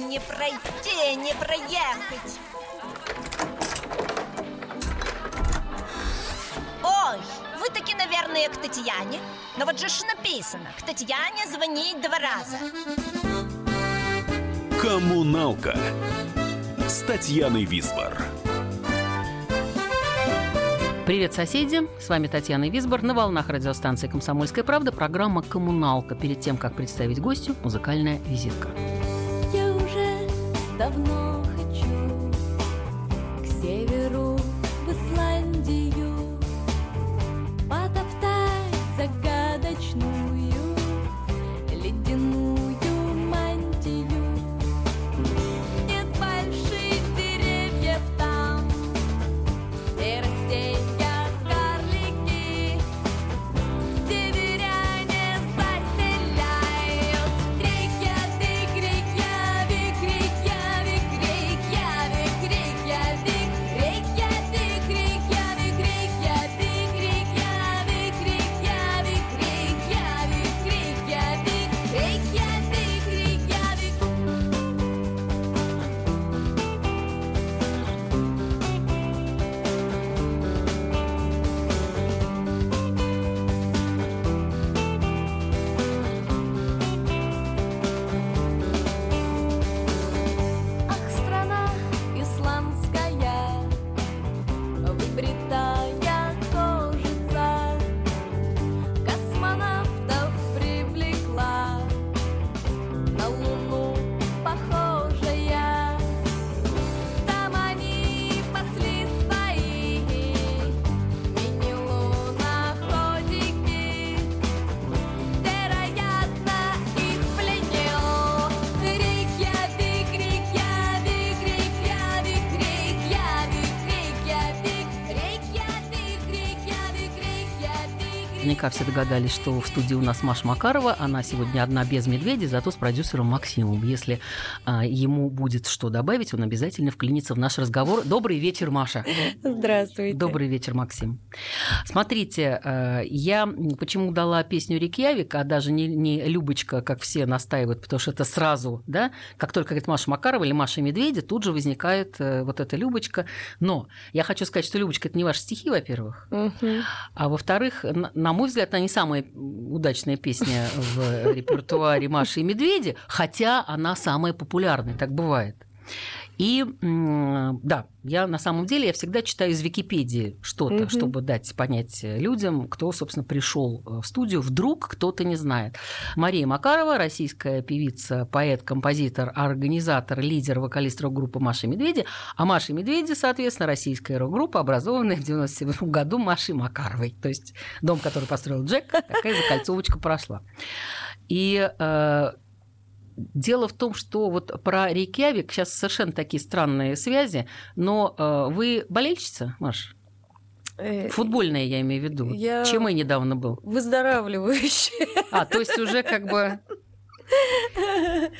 не пройти, не проехать Ой, вы таки, наверное, к Татьяне Но вот же ж написано К Татьяне звонить два раза Коммуналка с Татьяной Висбор. Привет, соседи! С вами Татьяна Висбор на волнах радиостанции «Комсомольская правда» программа «Коммуналка». Перед тем, как представить гостю, музыкальная визитка. давно Наверняка все догадались, что в студии у нас Маша Макарова. Она сегодня одна без медведя, зато с продюсером Максимом. Если а, ему будет что добавить, он обязательно вклинится в наш разговор. Добрый вечер, Маша. Здравствуйте. Добрый вечер, Максим. Смотрите, э, я почему дала песню Рикьявик, а даже не, не Любочка, как все настаивают, потому что это сразу, да, как только говорит Маша Макарова или Маша Медведя, тут же возникает э, вот эта Любочка. Но я хочу сказать, что Любочка – это не ваши стихи, во-первых, Мгм. а во-вторых, на на мой взгляд, она не самая удачная песня в репертуаре Маши и Медведя, хотя она самая популярная, так бывает. И да, я на самом деле я всегда читаю из Википедии что-то, Мгм. чтобы дать понять людям, кто, собственно, пришел в студию. Вдруг кто-то не знает. Мария Макарова, российская певица, поэт, композитор, организатор, лидер, вокалист рок-группы Маши Медведи. А Маша Медведи, соответственно, российская рок-группа, образованная в 97 году Машей Макаровой. То есть дом, который построил Джек, такая закольцовочка прошла. И э, Дело в том, что вот про Рейкьявик сейчас совершенно такие странные связи, но э, вы болельщица, Маш? Э, Футбольная, я имею в виду. Я- Чем и недавно был. Выздоравливающая. А, то есть уже как бы...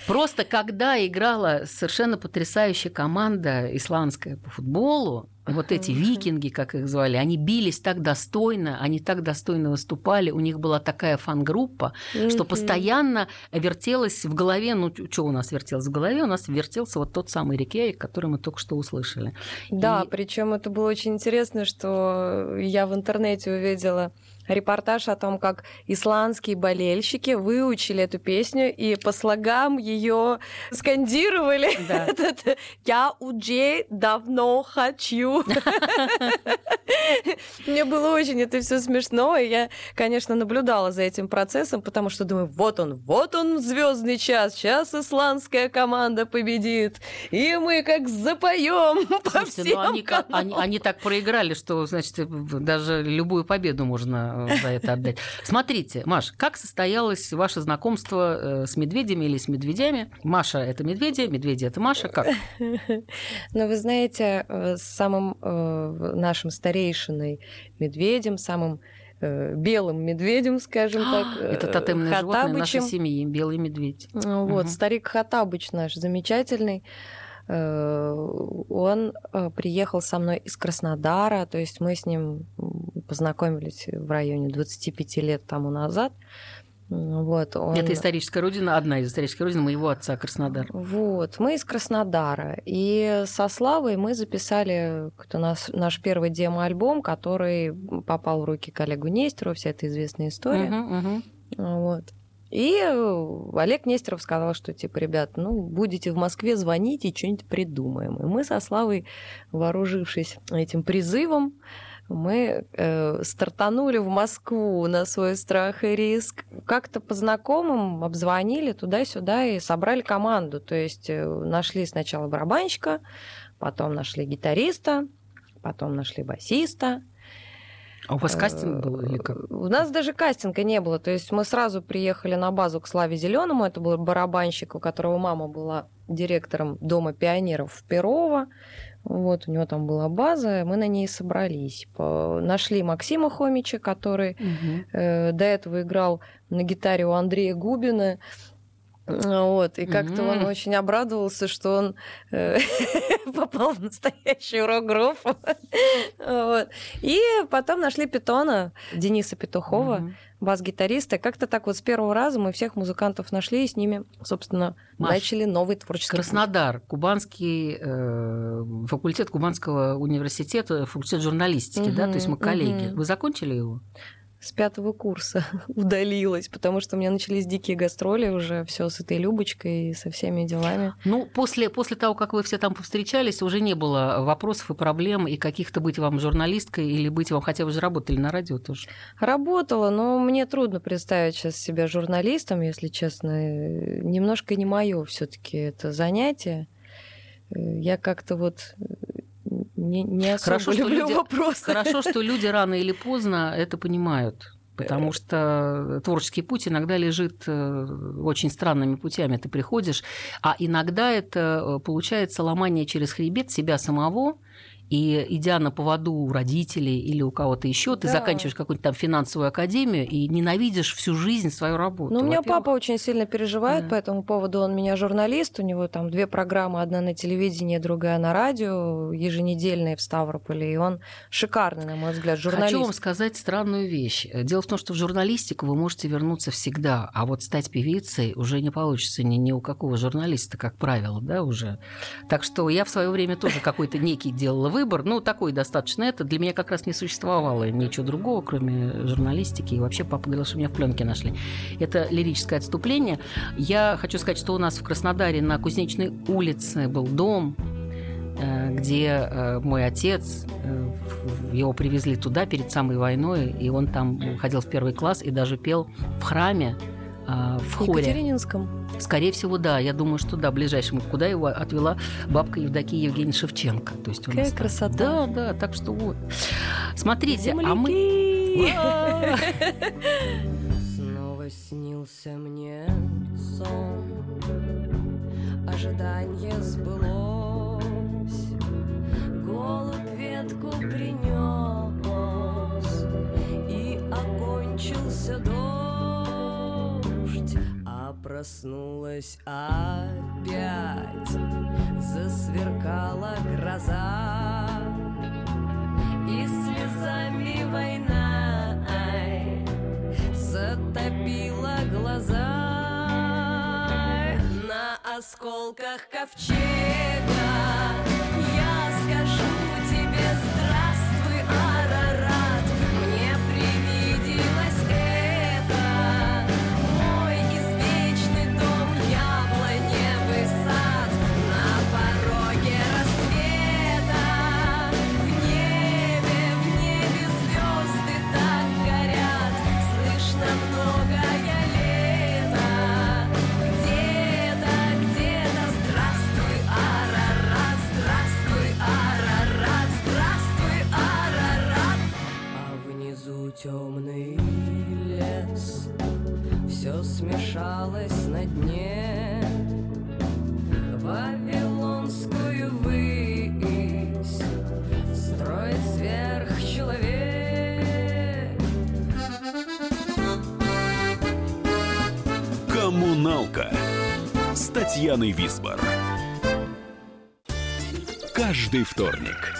Просто когда играла совершенно потрясающая команда исландская по футболу, вот эти викинги, как их звали, они бились так достойно, они так достойно выступали, у них была такая фан-группа, что постоянно вертелось в голове, ну, что у нас вертелось в голове? У нас вертелся вот тот самый Рикьявик, который мы только что услышали. Да, И- причем это было очень интересно, что я в интернете увидела репортаж о том, как исландские болельщики выучили эту песню и по слогам ее скандировали. Да. Это Я уже давно хочу. Мне было очень это все смешно, и я, конечно, наблюдала за этим процессом, потому что думаю, вот он, вот он звездный час, сейчас исландская команда победит, и мы как запоем по Слушайте, всем ну они, они, они так проиграли, что, значит, даже любую победу можно э, за это отдать. Смотрите, Маш, как состоялось ваше знакомство э, с медведями или с медведями? Маша – это медведи, медведи – это Маша. Как? Но вы знаете, э, с самым э, нашим старейшиной медведем, самым э, белым медведем, скажем так, э, Это тотемное животное нашей семьи, белый медведь. Ну Вот, Мгм. старик Хатабыч наш замечательный, э, он э, приехал со мной из Краснодара, то есть мы с ним познакомились в районе 25 лет тому назад. Вот, он... Это историческая родина, одна из исторических родин моего отца, Краснодар. Вот, мы из Краснодара. И со Славой мы записали это наш, наш первый демо-альбом, который попал в руки коллегу Нестеру, вся эта известная история. Мгм, мгм. Вот. И Олег Нестеров сказал, что, типа, ребят, ну, будете в Москве, звоните, что-нибудь придумаем. И мы со Славой, вооружившись этим призывом, мы э, стартанули в Москву на свой страх и риск. Как-то по знакомым обзвонили туда-сюда и собрали команду. То есть э, нашли сначала барабанщика, потом нашли гитариста, потом нашли басиста, А у вас кастинг был или как? у нас даже кастинга не было. То есть мы сразу приехали на базу к Славе Зеленому. Это был барабанщик, у которого мама была директором Дома пионеров в Перово. Вот, у него там была база, мы на ней собрались. Нашли Максима Хомича, который Мгм. э, до этого играл на гитаре у Андрея Губина. Вот, и как-то он Мгм. очень обрадовался, что он э, попал в настоящую рок-группу. Вот. И потом нашли Питона, Дениса Петухова, Мгм. бас-гитариста. Как-то так вот с первого раза мы всех музыкантов нашли и с ними, собственно, Маш, начали новый творческий путь. Краснодар, Кубанский э, факультет Кубанского университета, факультет журналистики, да, то есть мы коллеги. мгм. Вы закончили его? С пятого курса удалилась, потому что у меня начались дикие гастроли уже, все с этой Любочкой и со всеми делами. Ну, после, после того, как вы все там повстречались, уже не было вопросов и проблем, и каких-то быть вам журналисткой или быть вам, хотя вы же работали на радио тоже. Работала, но мне трудно представить сейчас себя журналистом, если честно. Э, Немножко не мое все-таки это занятие. Э, Я как-то вот э, не, не особо Хорошо, что люблю люди- вопросы. Хорошо, что люди рано или поздно это понимают. Потому что творческий путь иногда лежит э, очень странными путями. Ты приходишь, а иногда это э, получается ломание через хребет себя самого, и идя на поводу у родителей или у кого-то еще, ты Да. заканчиваешь какую-нибудь там финансовую академию и ненавидишь всю жизнь свою работу. Ну, у меня папа очень сильно переживает Да. по этому поводу. Он меня журналист, у него там две программы, одна на телевидении, другая на радио, еженедельные в Ставрополе. И он шикарный, на мой взгляд, журналист. Хочу вам сказать странную вещь. Дело в том, что в журналистику вы можете вернуться всегда, а вот стать певицей уже не получится ни, ни у какого журналиста, как правило, да, уже. Так что я в свое время тоже какой-то некий делала выбор, ну, такой достаточно это. Для меня как раз не существовало ничего другого, кроме журналистики. И вообще папа говорил, что меня в пленке нашли. Это лирическое отступление. Я хочу сказать, что у нас в Краснодаре на Кузнечной улице был дом, э, где э, мой отец, э, его привезли туда перед самой войной, и он там ходил в первый класс и даже пел в храме, э, в В хоре. Екатерининском. Скорее всего, да. Я думаю, что да, ближайшему. Куда его отвела бабка Евдокия Евгения Шевченко. То есть Какая красота. Да, да. Так что вот. Смотрите, а мы... Земляки! Снова снился мне сон, ожидание сбылось, голубь ветку принес, и окончился дождь, а проснулась опять, засверкала гроза, и слезами война затопила глаза на осколках ковчега. Внизу темный лес, все смешалось на дне. Вавилонскую высь строит сверхчеловек. «Коммуналка» с Татьяной Висбор. Каждый вторник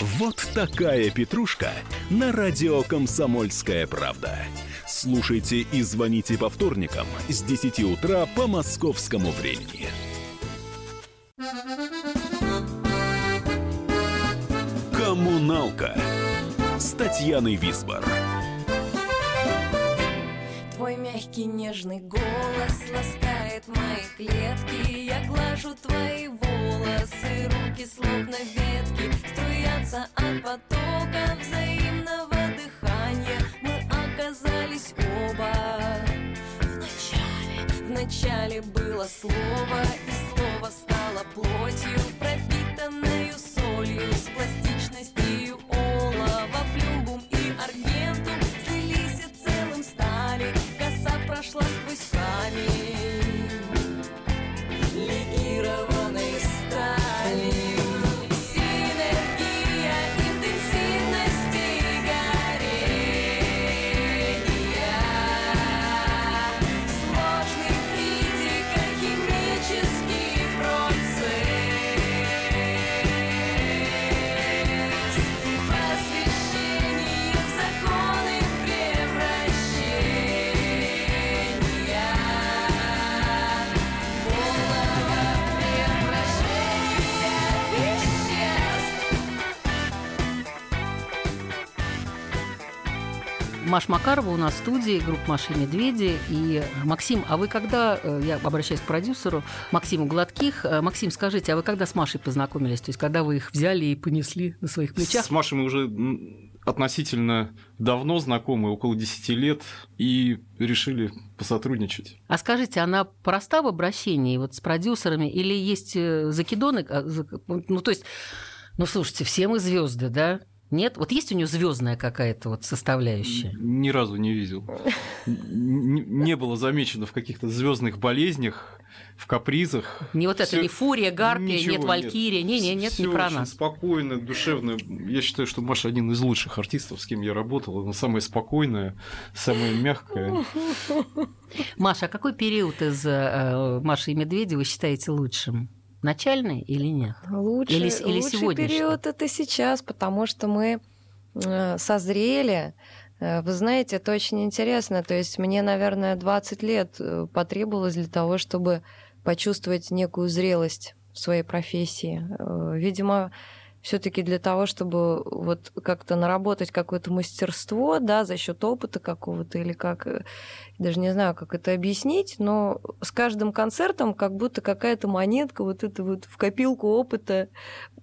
Вот такая петрушка на радио «Комсомольская правда». Слушайте и звоните по вторникам с 10 утра по московскому времени. «Коммуналка» с Татьяной Висбор. Мягкий нежный голос ласкает мои клетки. Я глажу твои волосы, руки словно ветки Струятся от потока взаимного дыхания. Мы оказались оба. Вначале, вначале было слово И слово стало плотью, пропитанную солью С пластичностью прошла сквозь камень Маш Макарова у нас в студии, группа Маши и Медведи. И, Максим, а вы когда, э, я обращаюсь к продюсеру Максиму Гладких, Э, Максим, скажите, а вы когда с Машей познакомились? То есть, когда вы их взяли и понесли на своих плечах? С Машей мы уже относительно давно знакомы, около 10 лет, и решили посотрудничать. А скажите, она проста в обращении вот с продюсерами или есть э, закидоны? А, Ну, то есть, ну, слушайте, все мы звезды, да? Нет? Вот есть у нее звездная какая-то вот составляющая? Ни разу не видел. Не было замечено в каких-то звездных болезнях, в капризах. Не вот это, не фурия, гарпия, нет валькирия. Не, не, нет, не про нас. спокойно, душевно. Я считаю, что Маша один из лучших артистов, с кем я работал. Она самая спокойная, самая мягкая. Маша, а какой период из э, Маши и Медведя вы считаете лучшим? Начальный или нет? Лучший, Или или лучший период это сейчас, потому что мы э, созрели. Э, Вы знаете, это очень интересно. То есть мне, наверное, 20 лет э, потребовалось для того, чтобы почувствовать некую зрелость в своей профессии. Видимо, все-таки для того, чтобы вот как-то наработать какое-то мастерство, да, за счет опыта какого-то или как, даже не знаю, как это объяснить, но с каждым концертом как будто какая-то монетка вот это вот в копилку опыта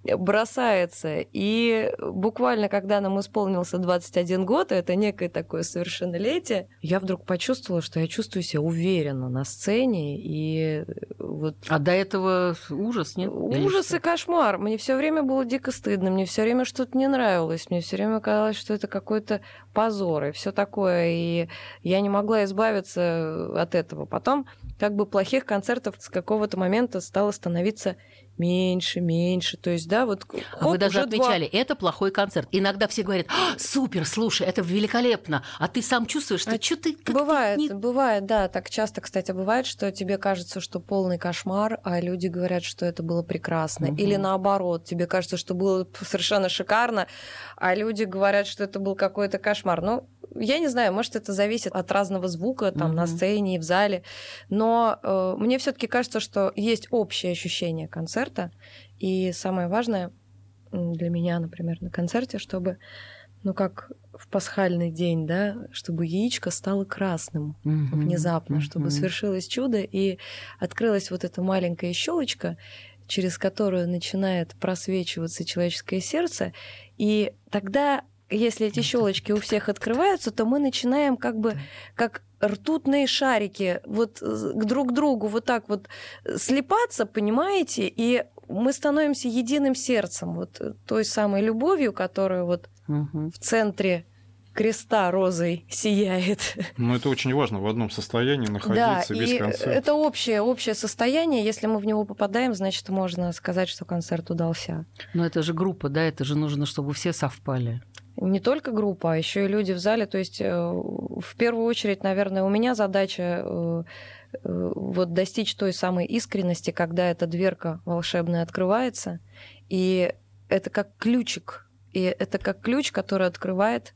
бросается. И буквально, когда нам исполнился 21 год, это некое такое совершеннолетие, я вдруг почувствовала, что я чувствую себя уверенно на сцене. И вот А до этого ужас, нет? Ужас и кошмар. Мне все время было дико стыдно, мне все время что-то не нравилось, мне все время казалось, что это какой-то позор и все такое. И я не могла избавиться от этого. Потом как бы плохих концертов с какого-то момента стало становиться меньше, меньше. То есть, да, вот А вы даже уже два. отмечали, это плохой концерт. Иногда все говорят, «А, супер, слушай, это великолепно. А ты сам чувствуешь, что А что ты Бывает, не- бывает, да. Так часто, кстати, бывает, что тебе кажется, что полный кошмар, а люди говорят, что это было прекрасно. Мгм. Или наоборот, тебе кажется, что было совершенно шикарно, а люди говорят, что это был какой-то кошмар. Ну, я не знаю, может, это зависит от разного звука там на Мгм. сцене и в зале. Но э, мне все-таки кажется, что есть общее ощущение концерта. И самое важное для меня, например, на концерте, чтобы ну как в пасхальный день, да, чтобы яичко стало красным Мгм, внезапно, чтобы мгм. свершилось чудо и открылась вот эта маленькая щелочка, через которую начинает просвечиваться человеческое сердце, и тогда, если эти щелочки у всех открываются, то мы начинаем как бы как ртутные шарики вот э, к друг другу вот так вот э, слипаться, понимаете, и мы становимся единым сердцем, вот э, той самой любовью, которая вот Мгм. в центре креста розой сияет. Но это очень важно в одном состоянии Да, находиться без и конца. это общее, общее состояние. Если мы в него попадаем, значит, можно сказать, что концерт удался. Но это же группа, да, это же нужно, чтобы все совпали. Не только группа, а еще и люди в зале. То есть, э, в первую очередь, наверное, у меня задача э, э, вот достичь той самой искренности, когда эта дверка волшебная открывается, и это как ключик, и это как ключ, который открывает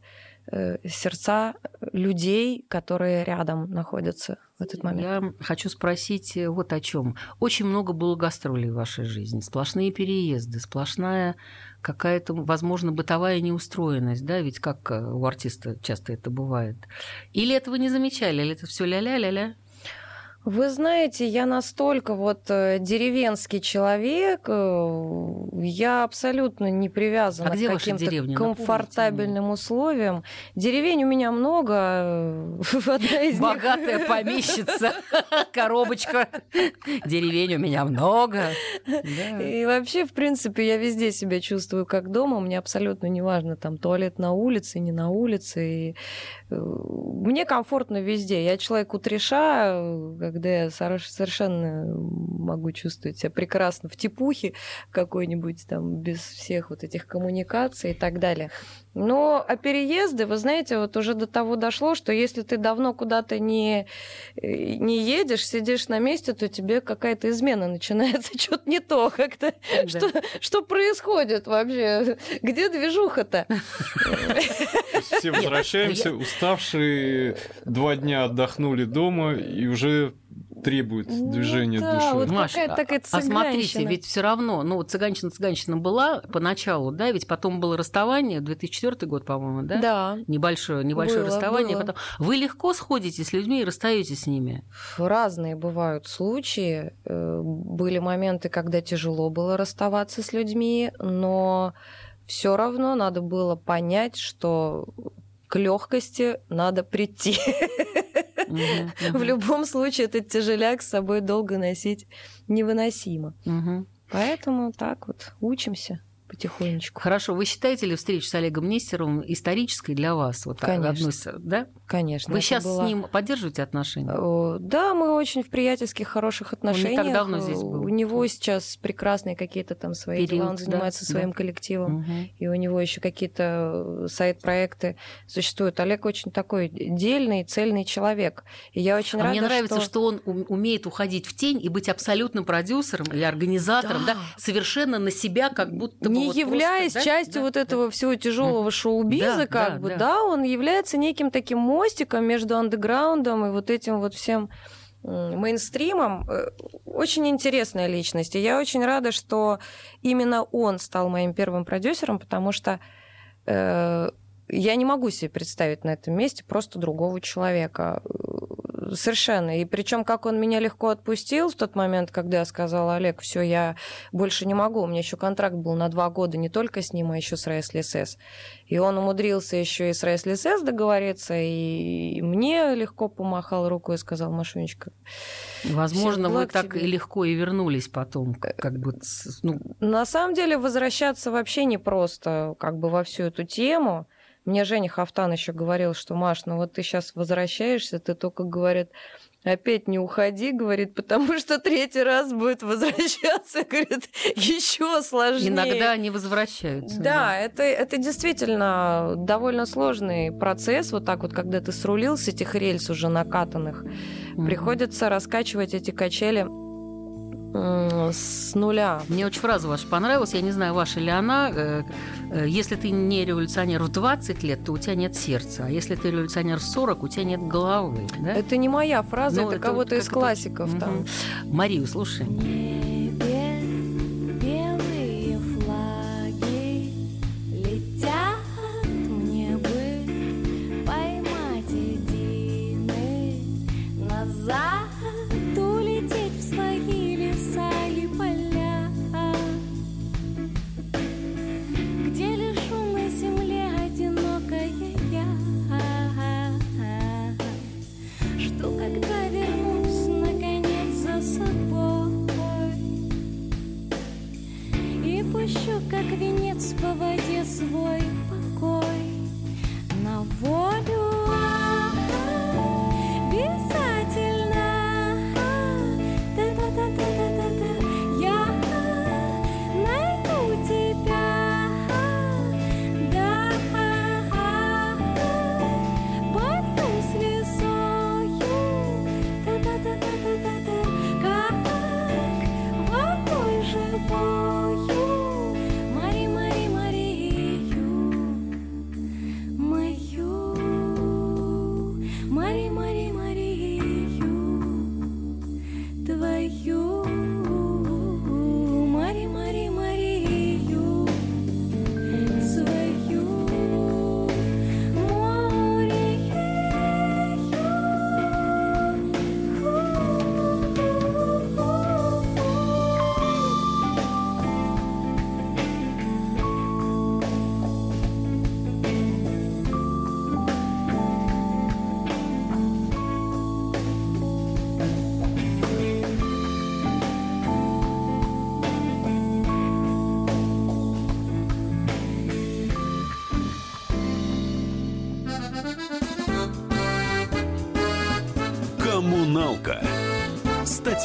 сердца людей, которые рядом находятся в этот момент. Я хочу спросить э, вот о чем. Очень много было гастролей в вашей жизни, сплошные переезды, сплошная какая-то, возможно, бытовая неустроенность, да, ведь как э, у артиста часто это бывает. Или этого не замечали, или это все ля-ля-ля-ля? Вы знаете, я настолько вот э, деревенский человек, э, я абсолютно не привязана А к каким-то комфортабельным условиям. Деревень у меня много, э, одна из них- Богатая помещица, коробочка, деревень у меня много. Да. И вообще, в принципе, я везде себя чувствую как дома. Мне абсолютно не важно, там, туалет на улице, не на улице. И, мне комфортно везде. Я человек утреша, когда я совершенно могу чувствовать себя прекрасно в тепухе какой-нибудь там, без всех вот этих коммуникаций и так далее. Но а переезды, вы знаете, вот уже до того дошло, что если ты давно куда-то не, э, не едешь, сидишь на месте, то тебе какая-то измена начинается, что-то не то как-то. Да. Что, что происходит вообще? Где движуха-то? Все возвращаемся, уставшие, два дня отдохнули дома и уже требует движения Ну да, души. вот Маш, какая-то такая а смотрите, ведь все равно, ну, вот цыганщина цыганщина была поначалу, да, ведь потом было расставание, 2004 год, по-моему, да? Да, Небольшое, небольшое Было, расставание. было. Потом... Вы легко сходите с людьми и расстаетесь с ними. разные бывают случаи. Э, Были моменты, когда тяжело было расставаться с людьми, но все равно надо было понять, что к легкости надо прийти. В любом случае этот тяжеляк с собой долго носить невыносимо. Поэтому так вот учимся потихонечку. Хорошо, вы считаете ли встречу с Олегом Нестеровым исторической для вас? Вот Конечно. одной из- да? Конечно. Вы сейчас была- с ним поддерживаете отношения? Э, Да, мы очень в приятельских, хороших не так отношениях. давно здесь был. У него сейчас прекрасные какие-то там свои дела, он Период, да, занимается да. своим коллективом. Мгм. И у него еще какие-то э, сайт-проекты существуют. Олег очень такой дельный, цельный человек. И я очень А рада, мне нравится, что... он ум- умеет уходить в тень и быть абсолютным продюсером или организатором, да, Да. совершенно на себя, как будто бы не вот являясь просто, да, частью да, вот да. этого всего тяжелого шоу-биза, Да, как да, бы, да. да. он является неким таким мостиком между андеграундом и вот этим вот всем мейнстримом. Э, Очень интересная личность. И я очень рада, что именно он стал моим первым продюсером, потому что э, я не могу себе представить на этом месте просто другого человека. Э, Совершенно. И причем, как он меня легко отпустил в тот момент, когда я сказала, Олег, все, я больше не могу. У меня еще контракт был на два года не только с ним, а еще с Райсли СС. И он умудрился еще и с Райсли СС договориться, и мне легко помахал рукой и сказал, Машунечка, Возможно, вы так тебе. и легко и вернулись потом, к- как бы, ну, На самом деле возвращаться вообще непросто как бы во всю эту тему. Мне Женя Хафтан еще говорил, что Маш, ну вот ты сейчас возвращаешься, ты только, говорит, опять не уходи, говорит, потому что третий раз будет возвращаться, говорит, еще сложнее. иногда они возвращаются. Да, это, это действительно довольно сложный процесс, вот так вот, когда ты срулил с этих рельс уже накатанных, Мгм. приходится раскачивать эти качели с нуля. Мне очень фраза ваша понравилась, я не знаю, ваша ли она. э, э, Если ты не революционер в 20 лет, то у тебя нет сердца. А если ты революционер в 40, у тебя нет головы. Да? Это не моя фраза, Ну, это, это кого-то вот из классиков там. Мгм. Марию, слушай.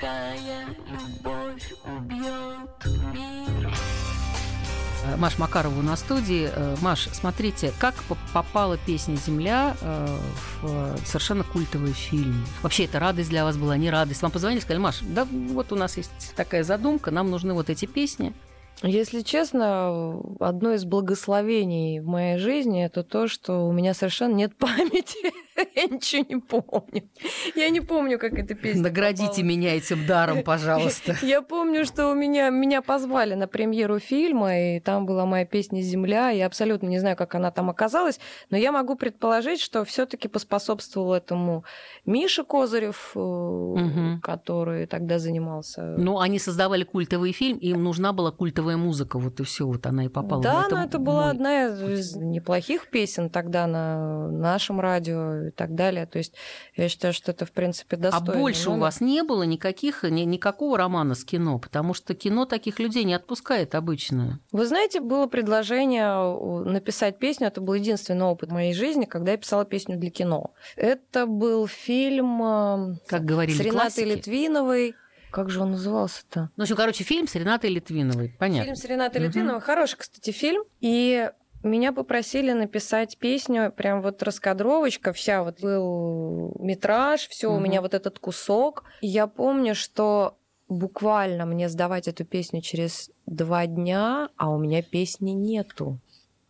Какая любовь убьет мир. Э, Маш Макарова у нас в студии. Э, Маш, смотрите, как по- попала песня «Земля» э, в совершенно культовый фильм. Вообще, это радость для вас была, не радость. Вам позвонили, сказали, Маш, да вот у нас есть такая задумка, нам нужны вот эти песни. Если честно, одно из благословений в моей жизни это то, что у меня совершенно нет памяти. Я ничего не помню. Я не помню, как эта песня Наградите попала. меня этим даром, пожалуйста. Я помню, что у меня меня позвали на премьеру фильма, и там была моя песня "Земля". Я абсолютно не знаю, как она там оказалась, но я могу предположить, что все-таки поспособствовал этому Миша Козырев, Мгм. который тогда занимался. Ну, они создавали культовый фильм, им нужна была культовая музыка, вот и все, вот она и попала. Да, в но это была мой- одна из неплохих песен тогда на нашем радио и так далее. То есть я считаю, что это, в принципе, А достойно. больше у вас не было никаких, ни- никакого романа с кино, потому что кино таких людей не отпускает обычно. Вы знаете, было предложение у- написать песню. Это был единственный опыт моей жизни, когда я писала песню для кино. Это был фильм э, Как говорили с Ренатой классики. Литвиновой. Как же он назывался-то? Ну, в общем, короче, фильм с Ренатой Литвиновой. Понятно. Фильм с Ренатой Мгм. Литвиновой. Хороший, кстати, фильм. И меня попросили написать песню, прям вот раскадровочка, вся вот был метраж, все у Мгм. меня вот этот кусок. И я помню, что буквально мне сдавать эту песню через два дня, а у меня песни нету.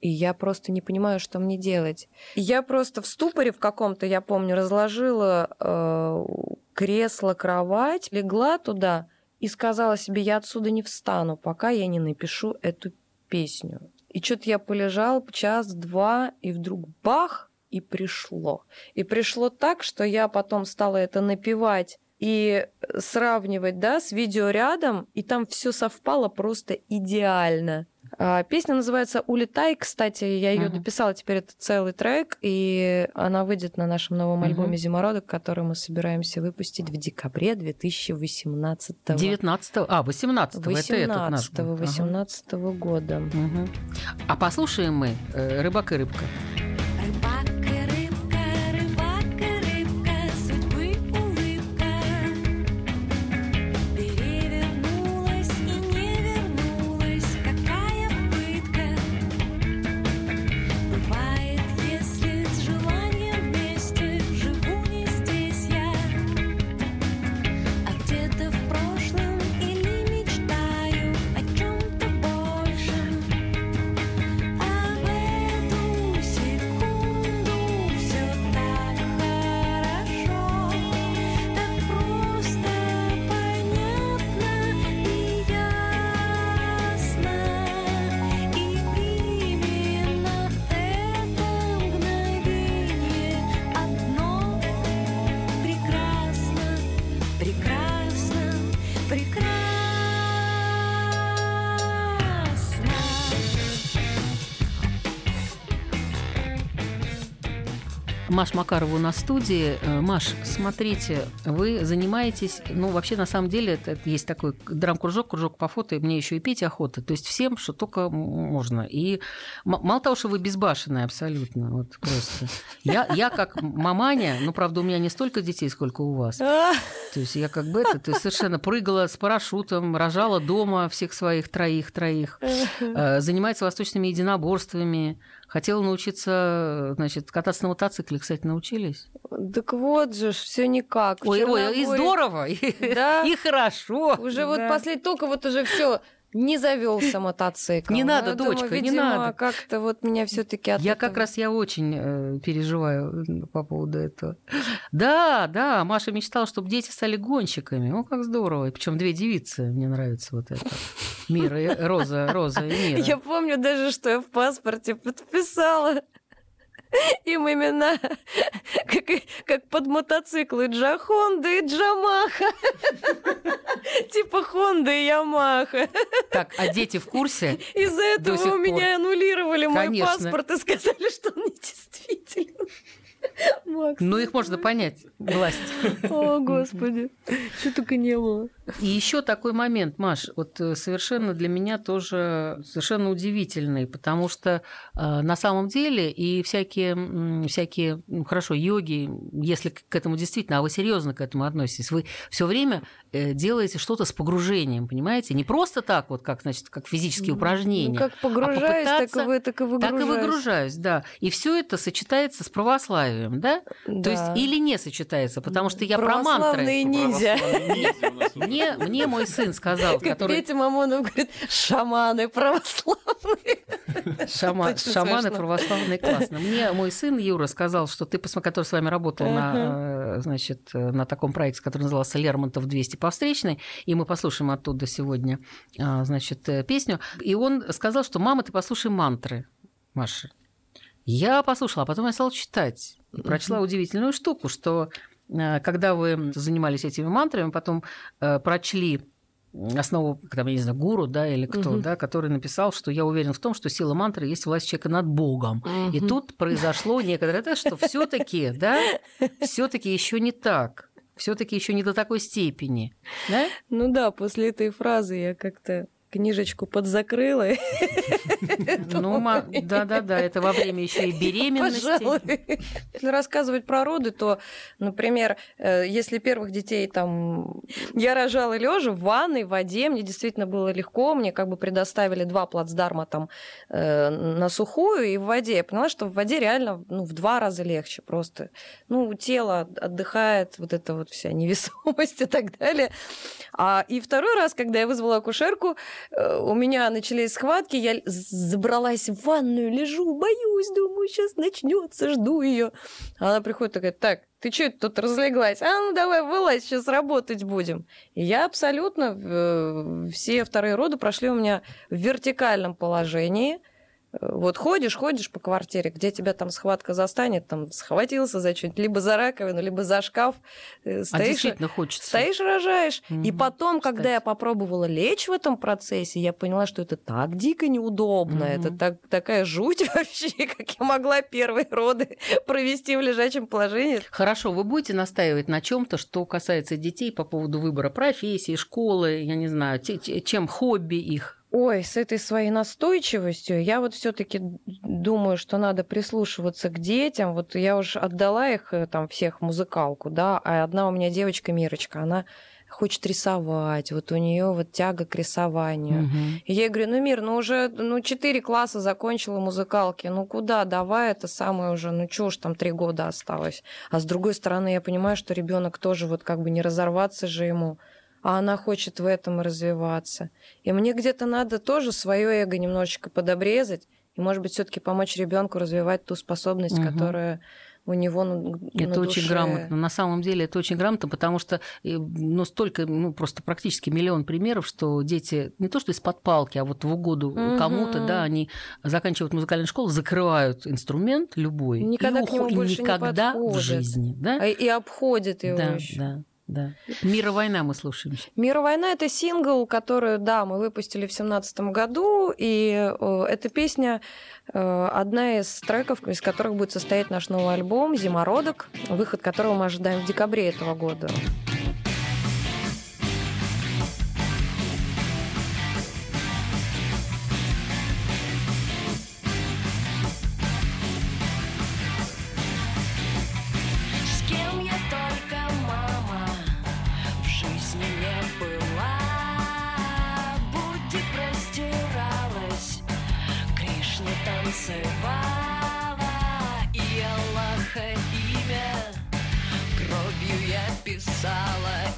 И я просто не понимаю, что мне делать. Я просто в ступоре в каком-то, я помню, разложила э, кресло, кровать, легла туда и сказала себе, я отсюда не встану, пока я не напишу эту песню. И что-то я полежал час-два, и вдруг бах, и пришло. И пришло так, что я потом стала это напевать и сравнивать, да, с видео рядом, и там все совпало просто идеально. А, Песня называется «Улетай». Кстати, я ее дописала, теперь это целый трек, и она выйдет на нашем новом альбоме «Зимородок», который мы собираемся выпустить в декабре 2018 19 а, 18 это этот наш 18 год. Ага. 18 года. Мгм. А послушаем мы э, «Рыбак и рыбка». Маш Макарову на студии. Э, Маш, смотрите, вы занимаетесь, ну, вообще, на самом деле, это, это есть такой драм-кружок, кружок по фото, и мне еще и петь охота. То есть всем, что только можно. И мало того, что вы безбашенные абсолютно, вот просто. Я, я как маманя, ну, правда, у меня не столько детей, сколько у вас. То есть я как бы это, то есть совершенно прыгала с парашютом, рожала дома всех своих троих, троих, э, занимается восточными единоборствами, хотела научиться, значит, кататься на мотоцикле, кстати, научились. Так вот же, все никак. В Ой, ой, и Черногории- здорово, и, Да. и хорошо. Уже вот Да. последний, только вот уже все не завелся мотоцикл. Не Ну, надо, думаю, дочка, не видимо, надо. как-то вот меня все-таки Я как раз я очень э, переживаю м, по поводу этого. Да, да, Маша мечтала, чтобы дети стали гонщиками. О, как здорово. Причем две девицы. Мне нравится вот это. Мира, и- Роза, Роза и Мира. Я помню даже, что я в паспорте подписала им имена, как, как под мотоциклы Джа Хонда и Джамаха. Типа Хонда и Ямаха. Так, а дети в курсе? Из-за этого у меня аннулировали мой паспорт и сказали, что он недействителен. Макс. Ну, их можно понять, власть. О, Господи. Что только не было. И еще такой момент, Маш, вот э, совершенно для меня тоже совершенно удивительный, потому что э, на самом деле и всякие, всякие, ну, хорошо, йоги, если к этому действительно, а вы серьезно к этому относитесь, вы все время э, делаете что-то с погружением, понимаете? Не просто так вот, как, значит, как физические упражнения. Ну, как погружаюсь, так и, вы, так и выгружаюсь. Так и выгружаюсь, да. И все это сочетается с православием, да? То есть Да. или не сочетается, потому что я про мантры. Православные ниндзя. Мне, мне мой сын сказал, который Петя Мамонов говорит, шаманы православные. Шама- шаманы смешно. православные классно. Мне мой сын Юра сказал, что ты, который с вами работал на, э, значит, э, на таком проекте, который назывался Лермонтов 200 по встречной, и мы послушаем оттуда сегодня, а, значит, э, песню. И он сказал, что мама, ты послушай мантры, Маша. Я послушала, а потом я стала читать. И прочла удивительную штуку, что э, когда вы занимались этими мантрами, потом э, прочли основу, там, я не знаю, гуру, да, или кто, Мгм. да, который написал, что я уверен в том, что сила мантры есть власть человека над Богом. И Мгм. тут произошло некоторое, это что все-таки, да, все-таки еще не так, все-таки еще не до такой степени, да? Ну да, после этой фразы я как-то книжечку подзакрыла. Ну, да-да-да, это во время еще и беременности. Если рассказывать про роды, то, например, э, если первых детей там я рожала лежа в ванной, в воде, мне действительно было легко, мне как бы предоставили два плацдарма там э, на сухую и в воде. Я поняла, что в воде реально ну, в два раза легче просто. Ну, тело отдыхает, вот эта вот вся невесомость и так далее. А, и второй раз, когда я вызвала акушерку, у меня начались схватки, я забралась в ванную, лежу, боюсь, думаю, сейчас начнется, жду ее. Она приходит такая, так, ты что тут разлеглась? А ну давай, вылазь, сейчас работать будем. И я абсолютно, э, все вторые роды прошли у меня в вертикальном положении. Вот ходишь, ходишь по квартире, где тебя там схватка застанет, там схватился за что-нибудь, либо за раковину, либо за шкаф, э, А стоишь, действительно хочется. Стоишь, рожаешь. И Мгм. потом, когда Кстати. я попробовала лечь в этом процессе, я поняла, что это так дико неудобно. Мгм. Это так, такая жуть вообще, как я могла первые роды провести в лежачем положении. Хорошо, вы будете настаивать на чем-то, что касается детей по поводу выбора профессии, школы, я не знаю, чем хобби их. Ой, с этой своей настойчивостью я вот все-таки думаю, что надо прислушиваться к детям. Вот я уже отдала их э, там всех в музыкалку, да, а одна у меня девочка Мирочка, она хочет рисовать, вот у нее вот тяга к рисованию. Мгм. И я говорю, ну, Мир, ну уже ну, 4 класса закончила музыкалки, ну куда, давай это самое уже, ну чё уж там три года осталось. А с другой стороны, я понимаю, что ребенок тоже вот как бы не разорваться же ему, а она хочет в этом развиваться. И мне где-то надо тоже свое эго немножечко подобрезать и, может быть, все-таки помочь ребенку развивать ту способность, Мгм. которая у него на, Это на очень душе. грамотно. На самом деле это очень грамотно, потому что э, ну, столько, ну, просто практически миллион примеров, что дети не то что из-под палки, а вот в угоду Мгм. кому-то, да, они заканчивают музыкальную школу, закрывают инструмент любой Никогда и, к нему больше не никогда в подходят. жизни, да? А- И обходит его да, еще. да. Да. Мир и война мы слушаем. «Мир и война» — это сингл, который, да, мы выпустили в семнадцатом году, и э, эта песня э, одна из треков, из которых будет состоять наш новый альбом «Зимородок», выход которого мы ожидаем в декабре этого года. Танцевала, и Аллаха имя кровью я писала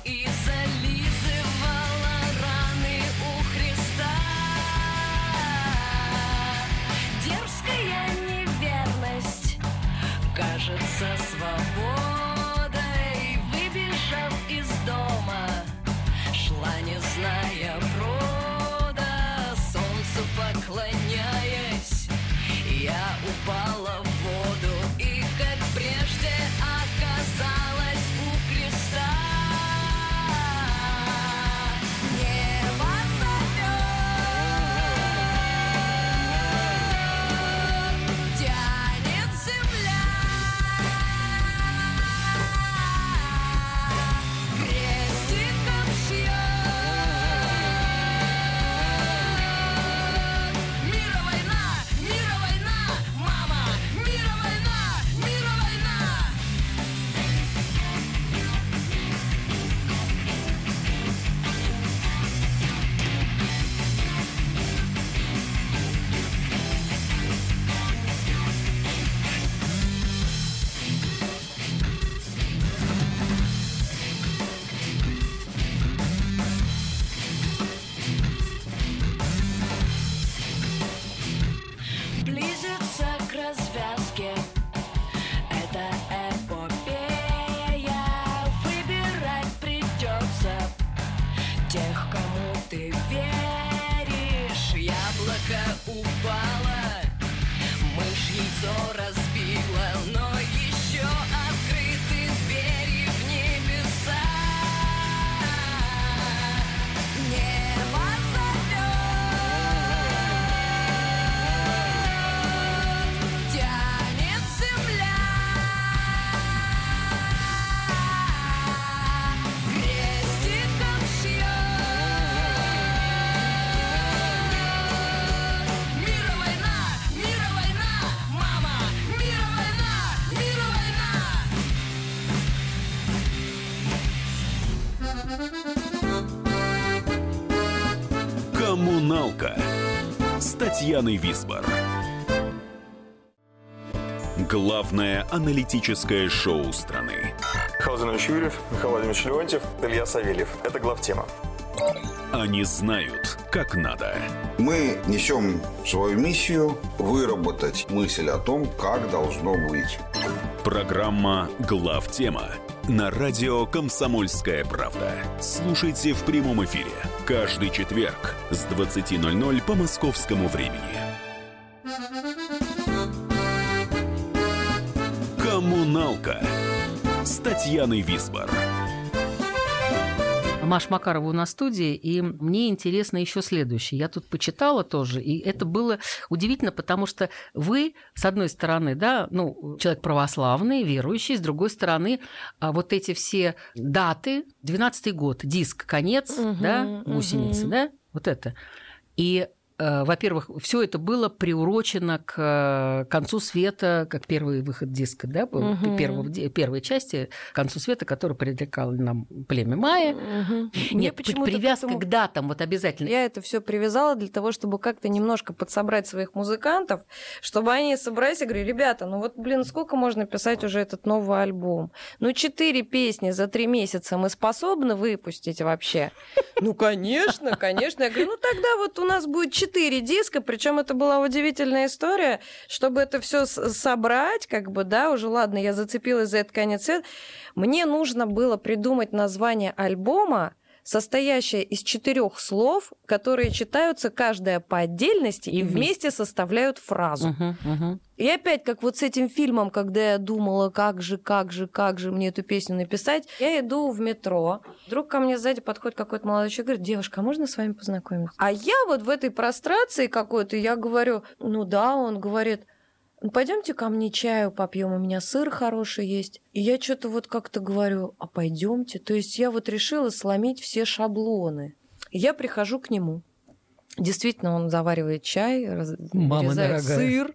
Татьяной Висбор. Главное аналитическое шоу страны. Михаил Зинович Юрьев, Михаил Владимирович Леонтьев, Илья Савельев. Это главтема. Они знают, как надо. Мы несем свою миссию выработать мысль о том, как должно быть. Программа «Главтема» на радио «Комсомольская правда». Слушайте в прямом эфире каждый четверг с 20.00 по московскому времени. «Коммуналка» с Татьяной Висбор. Маш Макарова у нас в студии, и мне интересно еще следующее. Я тут почитала тоже, и это было удивительно, потому что вы, с одной стороны, да, ну, человек православный, верующий, с другой стороны, а вот эти все даты, 12-й год, диск, конец, Мгм, да, гусеницы, мгм. да, вот это. И во-первых, все это было приурочено к э, концу света, как первый выход диска, да, был, Мгм. первого, первой части концу света, который предрекал нам племя Майя. Мне Нет, почему-то к привязка этому- к датам, вот обязательно. Я это все привязала для того, чтобы как-то немножко подсобрать своих музыкантов, чтобы они собрались и говорили, ребята, ну вот, блин, сколько можно писать уже этот новый альбом? Ну, четыре песни за три месяца мы способны выпустить вообще? Ну, конечно, конечно. Я говорю, ну тогда вот у нас будет четыре диска, причем это была удивительная история, чтобы это все собрать, как бы, да, уже ладно, я зацепилась за этот конец света. Мне нужно было придумать название альбома, состоящая из четырех слов, которые читаются каждая по отдельности и, И вместе. составляют фразу. Мгм, мгм. И опять, как вот с этим фильмом, когда я думала, как же, как же, как же мне эту песню написать, я иду в метро, вдруг ко мне сзади подходит какой-то молодой человек, говорит, девушка, а можно с вами познакомиться? А я вот в этой прострации какой-то, я говорю, ну да, он говорит, «Ну, пойдемте ко мне чаю попьем, у меня сыр хороший есть. И я что-то вот как-то говорю, а пойдемте. То есть я вот решила сломить все шаблоны. И я прихожу к нему. Действительно, он заваривает чай, раз- Мама нарезает дорогая. сыр.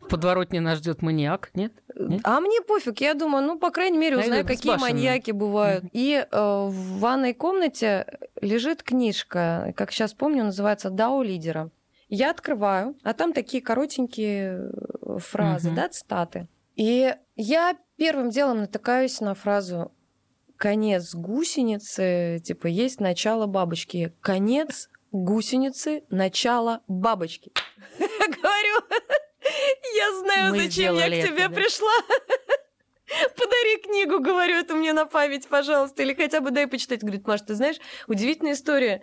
В подворотне нас ждет маньяк, нет? Нет? А мне пофиг, я думаю, ну, по крайней мере, узнаю, Наверное, какие маньяки бывают. И э, в ванной комнате лежит книжка, как сейчас помню, называется «Дао лидера». Я открываю, а там такие коротенькие э, фразы, Мгм. да, цитаты. И я первым делом натыкаюсь на фразу «конец гусеницы», типа «есть начало бабочки». «Конец гусеницы, начало бабочки». Говорю, я знаю, зачем я к тебе пришла. Подари книгу, говорю, это мне на память, пожалуйста. Или хотя бы дай почитать. Говорит, Маш, ты знаешь, удивительная история.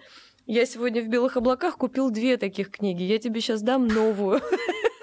Я сегодня в «Белых облаках» купил две таких книги. Я тебе сейчас дам новую.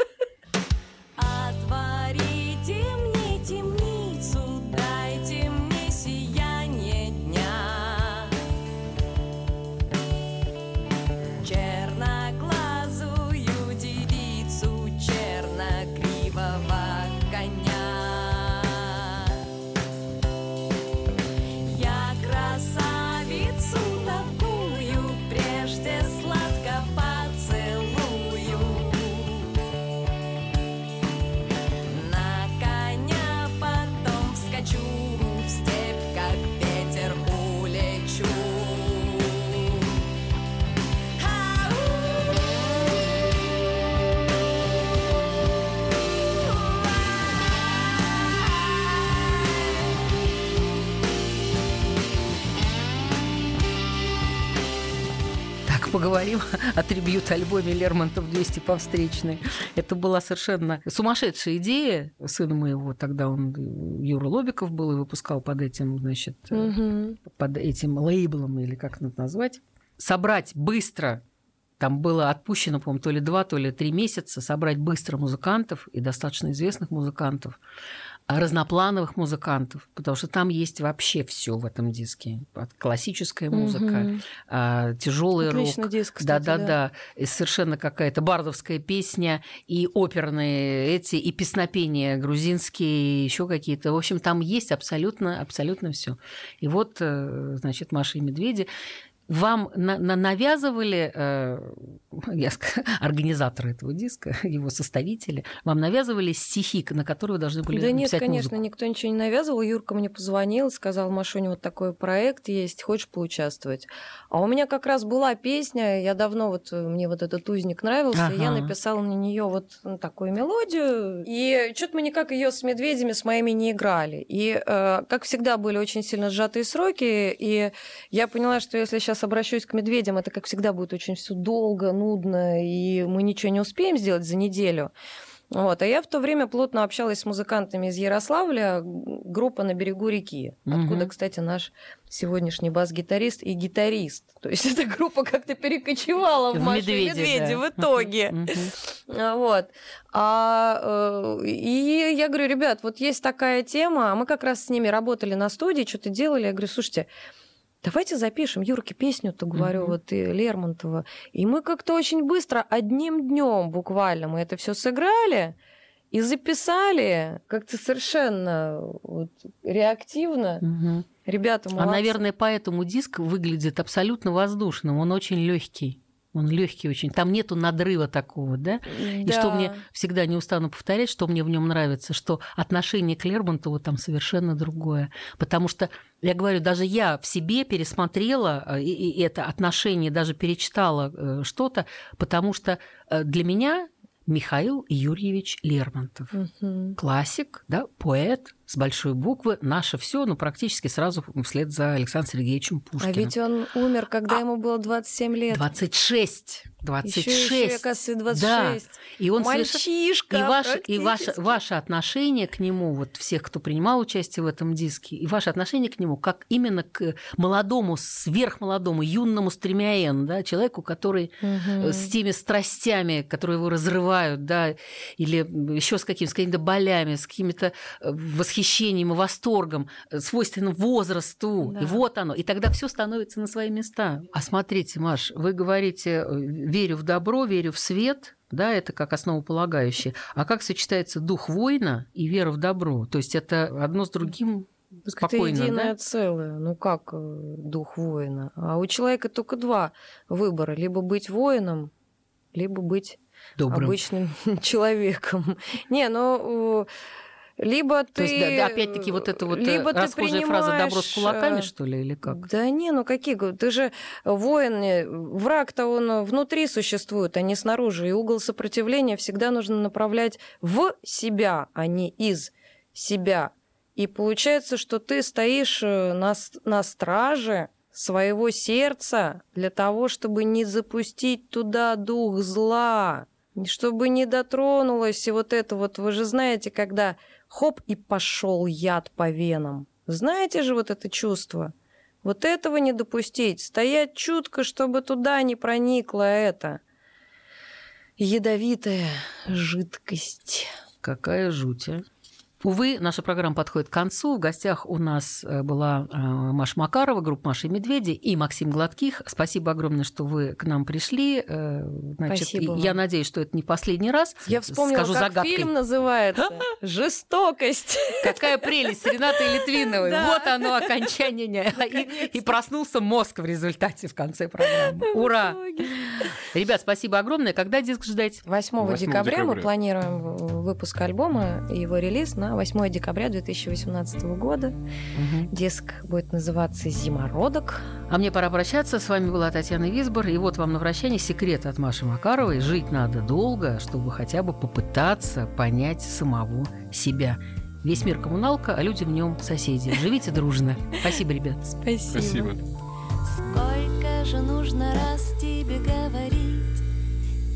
поговорим о трибьют-альбоме Лермонтов 200 по встречной. Это была совершенно сумасшедшая идея сына моего. Тогда он Юра Лобиков был и выпускал под этим, значит, Мгм. под этим лейблом, или как это назвать, собрать быстро, там было отпущено, по-моему, то ли два, то ли три месяца, собрать быстро музыкантов и достаточно известных музыкантов, разноплановых музыкантов, потому что там есть вообще все в этом диске. Классическая музыка, Мгм. тяжелый Отличный рок. диск, кстати, да, да, да. да. И совершенно какая-то бардовская песня, и оперные эти, и песнопения грузинские, еще какие-то. В общем, там есть абсолютно, абсолютно все. И вот, э, значит, Маша и Медведи. Вам на- на- навязывали, э, я ск- организаторы этого диска, его составители, вам навязывали стихи, на которые вы должны были Да нет, написать конечно, музыку? никто ничего не навязывал. Юрка мне позвонил, сказал, Машуня, вот такой проект есть, хочешь поучаствовать? А у меня как раз была песня, я давно вот, э, мне вот этот узник нравился, и я Ага. написала на нее вот ну, такую мелодию, и что-то мы никак ее с медведями, с моими не играли. И, э, как всегда, были очень сильно сжатые сроки, и я поняла, что если сейчас обращусь к медведям, это, как всегда, будет очень все долго, нудно, и мы ничего не успеем сделать за неделю. Вот. А я в то время плотно общалась с музыкантами из Ярославля, группа «На берегу реки», Мгм. откуда, кстати, наш сегодняшний бас-гитарист и гитарист. То есть эта группа как-то перекочевала в, В Машу «Медведи», Медведи да. в итоге. А, Вот. А, э, и я говорю, ребят, вот есть такая тема, а мы как раз с ними работали на студии, что-то делали. Я говорю, слушайте, давайте запишем Юрке песню-то, говорю, Мгм. вот и Лермонтова. И мы как-то очень быстро, одним днем буквально, мы это все сыграли и записали как-то совершенно вот, реактивно. Мгм. Ребята, А, молодцы. наверное, поэтому диск выглядит абсолютно воздушным. Он очень легкий. Он легкий очень. Там нету надрыва такого, да? И что Да. мне всегда не устану повторять, что мне в нем нравится, что отношение к Лермонтову там совершенно другое. Потому что, я говорю, даже я в себе пересмотрела э, и, это отношение, даже перечитала э, что-то, потому что э, для меня Михаил Юрьевич Лермонтов Мгм. классик, да, поэт, с большой буквы, наше все, ну, практически сразу вслед за Александром Сергеевичем А Пушкиным. ведь он умер, когда А- ему было 27 лет. 26. 26. Еще, еще, оказывается, 26. Да. И он Мальчишка И, ваше, и ваше, ваше отношение к нему, вот всех, кто принимал участие в этом диске, и ваше отношение к нему, как именно к молодому, сверхмолодому, юному стремяен, да, человеку, который э, с теми страстями, которые его разрывают, да, или еще с, каким, с какими-то болями, с какими-то э, восхищением и восторгом, э, свойственным возрасту. Да. И вот оно. И тогда все становится на свои места. А смотрите, Маш, вы говорите, э, верю в добро, верю в свет, да, это как основополагающее. А как сочетается дух воина и вера в добро? То есть это одно с другим Так спокойно, это единое да? целое. Ну как э, дух воина? А у человека только два выбора. Либо быть воином, либо быть Добрым. обычным человеком. Не, ну... Либо ты... То есть, да, опять-таки, вот эта вот э, либо ты расхожая фраза «добро с принимаешь, кулаками», э, что ли, или как? Да не, ну какие... Ты же воин, э, враг-то он внутри существует, а не снаружи. И угол сопротивления всегда нужно направлять в себя, а не из себя. И получается, что ты стоишь на, на страже своего сердца для того, чтобы не запустить туда дух зла, чтобы не дотронулось и вот это вот, вы же знаете, когда хоп и пошел яд по венам. Знаете же вот это чувство? Вот этого не допустить. Стоять чутко, чтобы туда не проникла эта ядовитая жидкость. Какая жуть, а? Увы, наша программа подходит к концу. В гостях у нас э, была э, Маша Макарова, группа Маши и Медведи и Максим Гладких. Спасибо огромное, что вы к нам пришли. Э, Значит, Спасибо вам. я надеюсь, что это не последний раз. Я вспомнила, Скажу как загадкой. фильм называется. Жестокость. Какая прелесть с Ренатой Литвиновой. Да. Вот оно, окончание. И, и проснулся мозг в результате в конце программы. Ура! Ребят, спасибо огромное. Когда диск ждать? 8 8 декабря мы декабря. планируем в- выпуск альбома и его релиз на 8 декабря 2018 года. Диск будет называться «Зимородок». А мне пора прощаться. С вами была Татьяна Висбор. И вот вам на вращение секрет от Маши Макаровой. Жить надо долго, чтобы хотя бы попытаться понять самого себя. Весь мир коммуналка, а люди в нем соседи. Живите дружно. Спасибо, ребят. Спасибо. Спасибо. Сколько же нужно раз тебе говорить,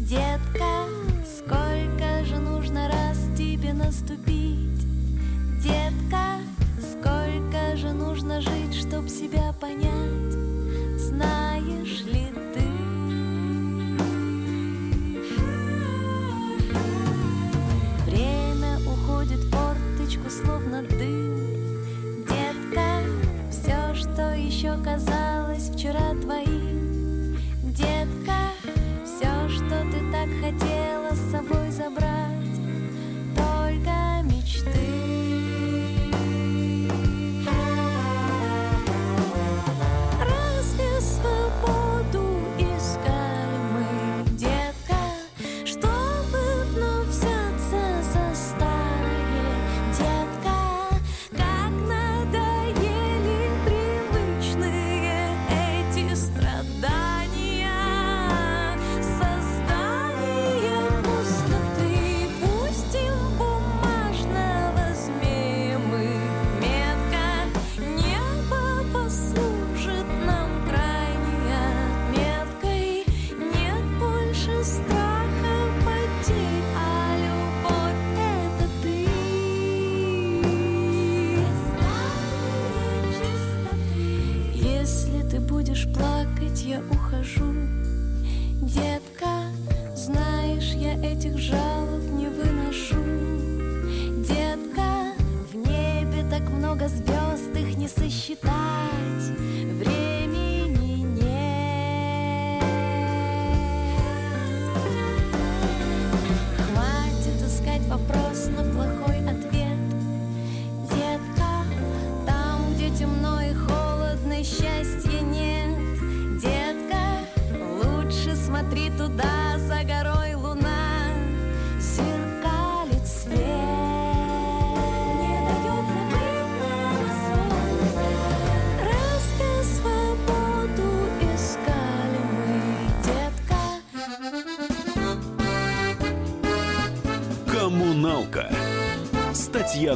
детка, сколько же нужно раз тебе наступить, детка, сколько же нужно жить, чтоб себя понять, знаешь ли ты? Время уходит в форточку, словно дым, детка, все, что еще казалось вчера твоим, детка, все, что ты так хотела я ухожу, детка.